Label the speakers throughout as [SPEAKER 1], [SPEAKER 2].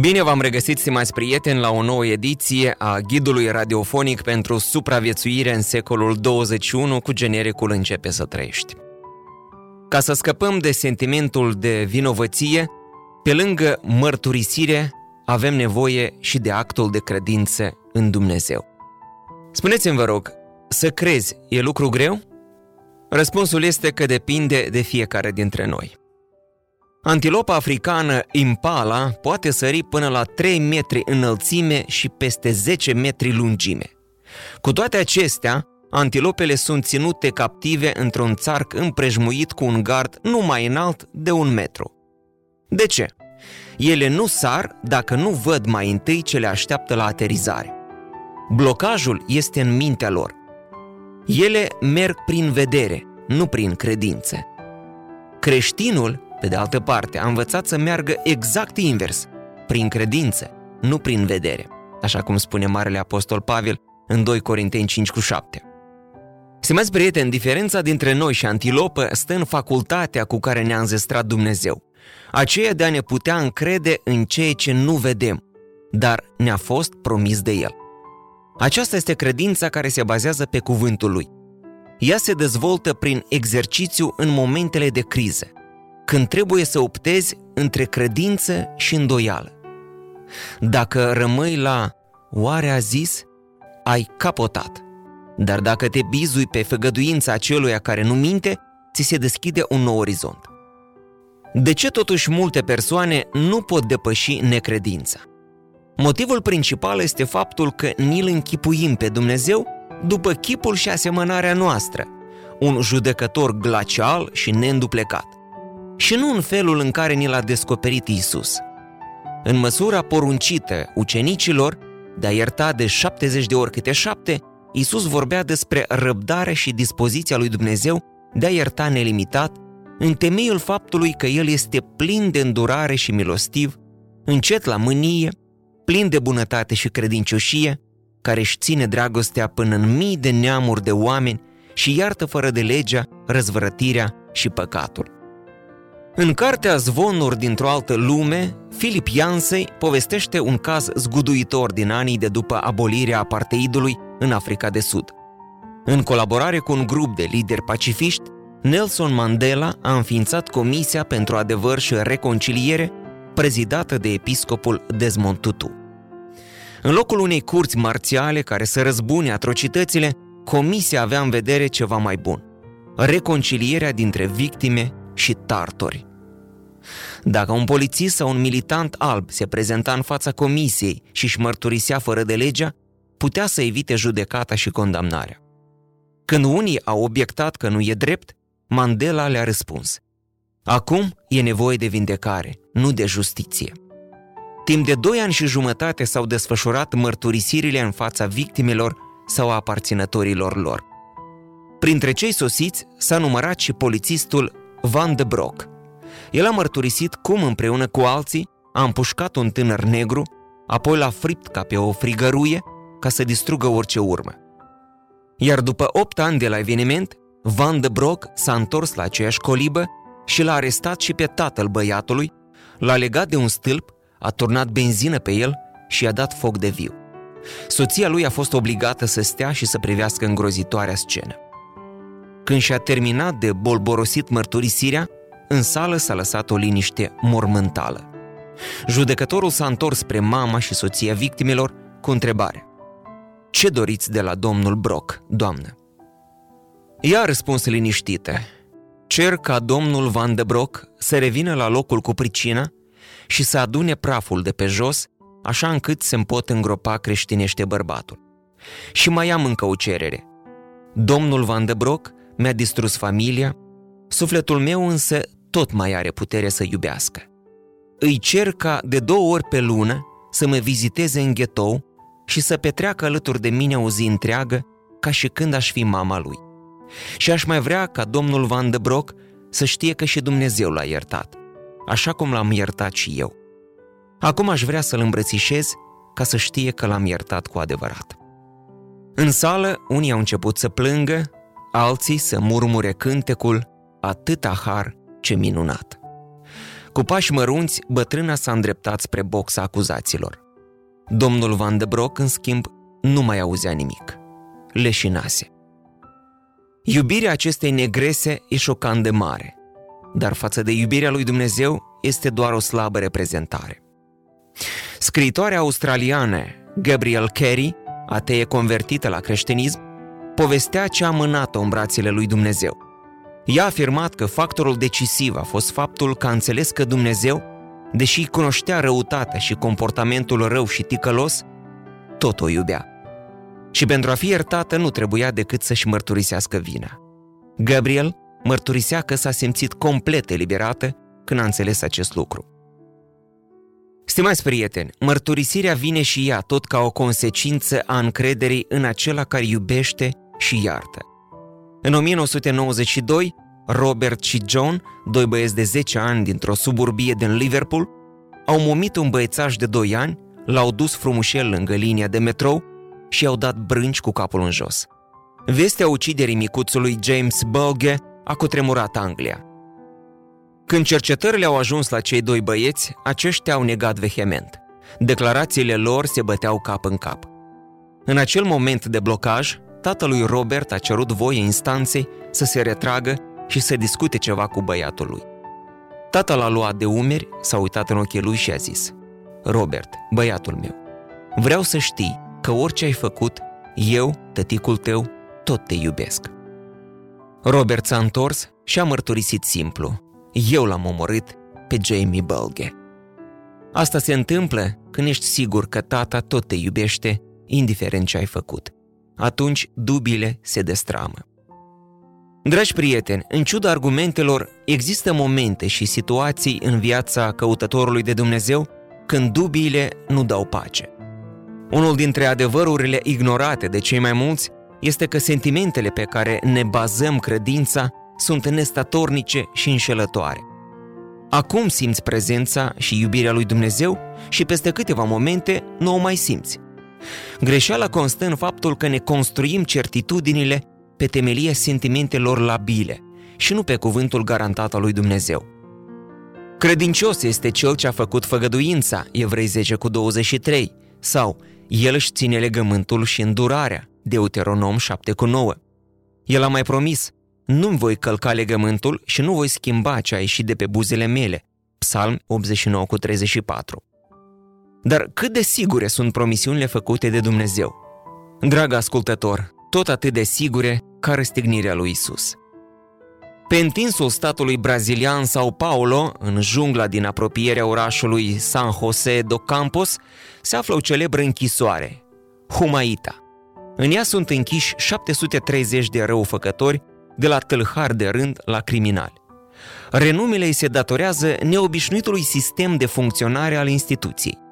[SPEAKER 1] Bine v-am regăsit, stimați prieteni, la o nouă ediție a ghidului radiofonic pentru supraviețuire în secolul 21 cu genericul Începe să trăiești. Ca să scăpăm de sentimentul de vinovăție, pe lângă mărturisire, avem nevoie și de actul de credință în Dumnezeu. Spuneți-mi, vă rog, să crezi e lucru greu? Răspunsul este că depinde de fiecare dintre noi. Antilopa africană Impala poate sări până la 3 metri înălțime și peste 10 metri lungime. Cu toate acestea, antilopele sunt ținute captive într-un țarc împrejmuit cu un gard nu mai înalt de un metru. De ce? Ele nu sar dacă nu văd mai întâi ce le așteaptă la aterizare. Blocajul este în mintea lor. Ele merg prin vedere, nu prin credințe. Creștinul pe de altă parte, a învățat să meargă exact invers, prin credință, nu prin vedere, așa cum spune Marele Apostol Pavel în 2 Corinteni 5 cu 7. Stimați prieteni, diferența dintre noi și antilopă stă în facultatea cu care ne-a înzestrat Dumnezeu, aceea de a ne putea încrede în ceea ce nu vedem, dar ne-a fost promis de El. Aceasta este credința care se bazează pe cuvântul Lui. Ea se dezvoltă prin exercițiu în momentele de criză, când trebuie să optezi între credință și îndoială. Dacă rămâi la oare a zis, ai capotat. Dar dacă te bizui pe făgăduința aceluia care nu minte, ți se deschide un nou orizont. De ce totuși multe persoane nu pot depăși necredința? Motivul principal este faptul că ni-l închipuim pe Dumnezeu după chipul și asemănarea noastră, un judecător glacial și neînduplecat și nu în felul în care ni l-a descoperit Isus. În măsura poruncită ucenicilor de a ierta de 70 de ori câte șapte, Isus vorbea despre răbdare și dispoziția lui Dumnezeu de a ierta nelimitat, în temeiul faptului că El este plin de îndurare și milostiv, încet la mânie, plin de bunătate și credincioșie, care își ține dragostea până în mii de neamuri de oameni și iartă fără de legea, răzvrătirea și păcatul. În cartea Zvonuri dintr-o altă lume, Philip Yancey povestește un caz zguduitor din anii de după abolirea apartheidului în Africa de Sud. În colaborare cu un grup de lideri pacifiști, Nelson Mandela a înființat Comisia pentru Adevăr și Reconciliere, prezidată de episcopul Desmond Tutu. În locul unei curți marțiale care să răzbune atrocitățile, comisia avea în vedere ceva mai bun. Reconcilierea dintre victime și tartori. Dacă un polițist sau un militant alb se prezenta în fața comisiei și își mărturisea fără de legea, putea să evite judecata și condamnarea. Când unii au obiectat că nu e drept, Mandela le-a răspuns Acum e nevoie de vindecare, nu de justiție. Timp de doi ani și jumătate s-au desfășurat mărturisirile în fața victimelor sau a aparținătorilor lor. Printre cei sosiți s-a numărat și polițistul Van de Broek. El a mărturisit cum împreună cu alții a împușcat un tânăr negru, apoi l-a fript ca pe o frigăruie ca să distrugă orice urmă. Iar după 8 ani de la eveniment, Van de Broek s-a întors la aceeași colibă și l-a arestat și pe tatăl băiatului, l-a legat de un stâlp, a turnat benzină pe el și i-a dat foc de viu. Soția lui a fost obligată să stea și să privească îngrozitoarea scenă. Când și-a terminat de bolborosit mărturisirea, în sală s-a lăsat o liniște mormântală. Judecătorul s-a întors spre mama și soția victimelor cu întrebare. Ce doriți de la domnul Brock, doamnă? Ea a răspuns liniștită. Cer ca domnul Van de Brock să revină la locul cu pricina și să adune praful de pe jos, așa încât se pot îngropa creștinește bărbatul. Și mai am încă o cerere. Domnul Van de Brock mi-a distrus familia, sufletul meu însă tot mai are putere să iubească. Îi cer ca de două ori pe lună să mă viziteze în ghetou și și să petreacă alături de mine o zi întreagă, ca și când aș fi mama lui. Și aș mai vrea ca domnul Van de Broc să știe că și Dumnezeu l-a iertat, așa cum l-am iertat și eu. Acum aș vrea să-l îmbrățișez ca să știe că l-am iertat cu adevărat. În sală, unii au început să plângă, alții să murmure cântecul Atâta har, ce minunat! Cu pași mărunți, bătrâna s-a îndreptat spre boxa acuzaților. Domnul Van de Broc, în schimb, nu mai auzea nimic. Leșinase. Iubirea acestei negrese e șocant de mare, dar față de iubirea lui Dumnezeu este doar o slabă reprezentare. Scriitoarea australiană Gabriel Carey, atee convertită la creștinism, povestea ce a mânat-o în brațele lui Dumnezeu. Ea a afirmat că factorul decisiv a fost faptul că a înțeles că Dumnezeu, deși cunoștea răutatea și comportamentul rău și ticălos, tot o iubea. Și pentru a fi iertată nu trebuia decât să-și mărturisească vina. Gabriel mărturisea că s-a simțit complet eliberată când a înțeles acest lucru. Stimați prieteni, mărturisirea vine și ea tot ca o consecință a încrederii în acela care iubește și iartă. În 1992, Robert și John, doi băieți de 10 ani dintr-o suburbie din Liverpool, au momit un băiețaș de 2 ani, l-au dus frumușel lângă linia de metrou și i-au dat brânci cu capul în jos. Vestea uciderii micuțului James Boge a cutremurat Anglia. Când cercetările au ajuns la cei doi băieți, aceștia au negat vehement. Declarațiile lor se băteau cap în cap. În acel moment de blocaj, tatălui Robert a cerut voie instanței să se retragă și să discute ceva cu băiatul lui. Tatăl a luat de umeri, s-a uitat în ochii lui și a zis Robert, băiatul meu, vreau să știi că orice ai făcut, eu, tăticul tău, tot te iubesc. Robert s-a întors și a mărturisit simplu. Eu l-am omorât pe Jamie Bulge. Asta se întâmplă când ești sigur că tata tot te iubește, indiferent ce ai făcut. Atunci dubiile se destramă. Dragi prieteni, în ciuda argumentelor, există momente și situații în viața căutătorului de Dumnezeu când dubiile nu dau pace. Unul dintre adevărurile ignorate de cei mai mulți este că sentimentele pe care ne bazăm credința sunt nestatornice și înșelătoare. Acum simți prezența și iubirea lui Dumnezeu și peste câteva momente nu o mai simți. Greșeala constă în faptul că ne construim certitudinile pe temelia sentimentelor labile și nu pe cuvântul garantat al lui Dumnezeu. Credincios este cel ce a făcut făgăduința, Evrei 10 cu 23, sau el își ține legământul și îndurarea, Deuteronom 7 cu 9. El a mai promis, nu-mi voi călca legământul și nu voi schimba ce a ieșit de pe buzele mele, Psalm 89 cu 34. Dar cât de sigure sunt promisiunile făcute de Dumnezeu? Drag ascultător, tot atât de sigure ca răstignirea lui Isus. Pe întinsul statului brazilian Sao Paulo, în jungla din apropierea orașului San José do Campos, se află o celebră închisoare, Humaita. În ea sunt închiși 730 de răufăcători, de la tâlhar de rând la criminali. Renumele îi se datorează neobișnuitului sistem de funcționare al instituției.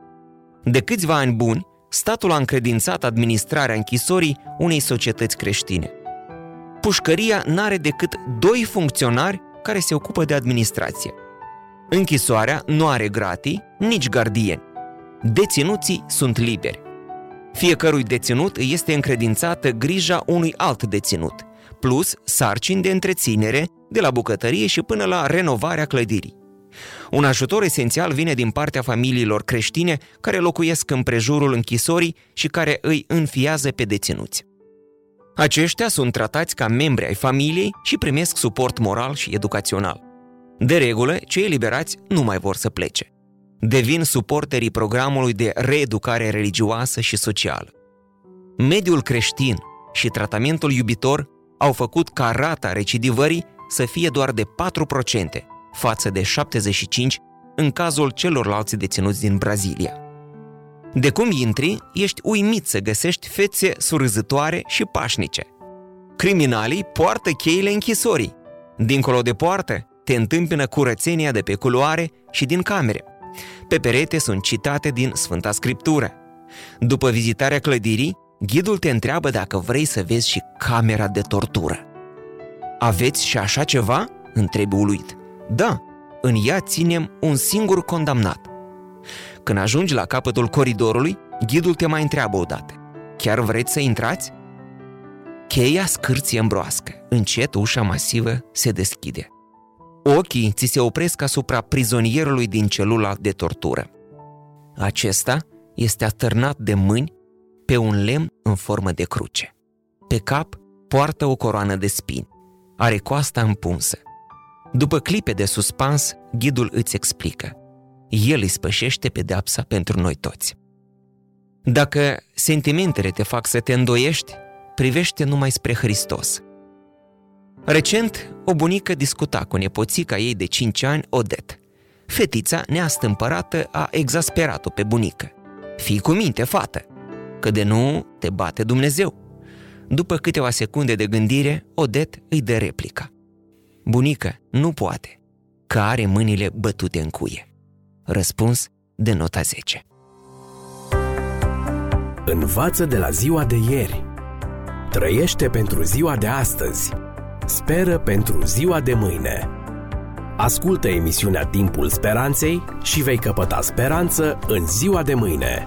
[SPEAKER 1] De câțiva ani buni, statul a încredințat administrarea închisorii unei societăți creștine. Pușcăria n-are decât doi funcționari care se ocupă de administrație. Închisoarea nu are gratii, nici gardieni. Deținuții sunt liberi. Fiecărui deținut îi este încredințată grija unui alt deținut, plus sarcini de întreținere, de la bucătărie și până la renovarea clădirii. Un ajutor esențial vine din partea familiilor creștine care locuiesc în prejurul închisorii și care îi înfiază pe deținuți. Aceștia sunt tratați ca membri ai familiei și primesc suport moral și educațional. De regulă, cei eliberați nu mai vor să plece. Devin suporterii programului de reeducare religioasă și socială. Mediul creștin și tratamentul iubitor au făcut ca rata recidivării să fie doar de 4%, față de 75 în cazul celorlalți deținuți din Brazilia. De cum intri, ești uimit să găsești fețe surâzătoare și pașnice. Criminalii poartă cheile închisorii. Dincolo de poartă, te întâmpină curățenia de pe culoare și din camere. Pe perete sunt citate din Sfânta Scriptură. După vizitarea clădirii, ghidul te întreabă dacă vrei să vezi și camera de tortură. Aveți și așa ceva? întrebi uluit. Da, în ea ținem un singur condamnat. Când ajungi la capătul coridorului, ghidul te mai întreabă odată. Chiar vreți să intrați? Cheia scârție îmbroască. Încet ușa masivă se deschide. Ochii ți se opresc asupra prizonierului din celula de tortură. Acesta este atârnat de mâini pe un lemn în formă de cruce. Pe cap poartă o coroană de spini. Are coasta împunsă. După clipe de suspans, ghidul îți explică. El îi spășește pedeapsa pentru noi toți. Dacă sentimentele te fac să te îndoiești, privește numai spre Hristos. Recent, o bunică discuta cu nepoțica ei de 5 ani, Odet. Fetița neastâmpărată a exasperat-o pe bunică. Fii cu minte, fată, că de nu te bate Dumnezeu. După câteva secunde de gândire, Odet îi dă replica. Bunică, nu poate, că are mâinile bătute în cuie. Răspuns de nota 10.
[SPEAKER 2] Învață de la ziua de ieri. Trăiește pentru ziua de astăzi. Speră pentru ziua de mâine. Ascultă emisiunea Timpul Speranței și vei căpăta speranță în ziua de mâine.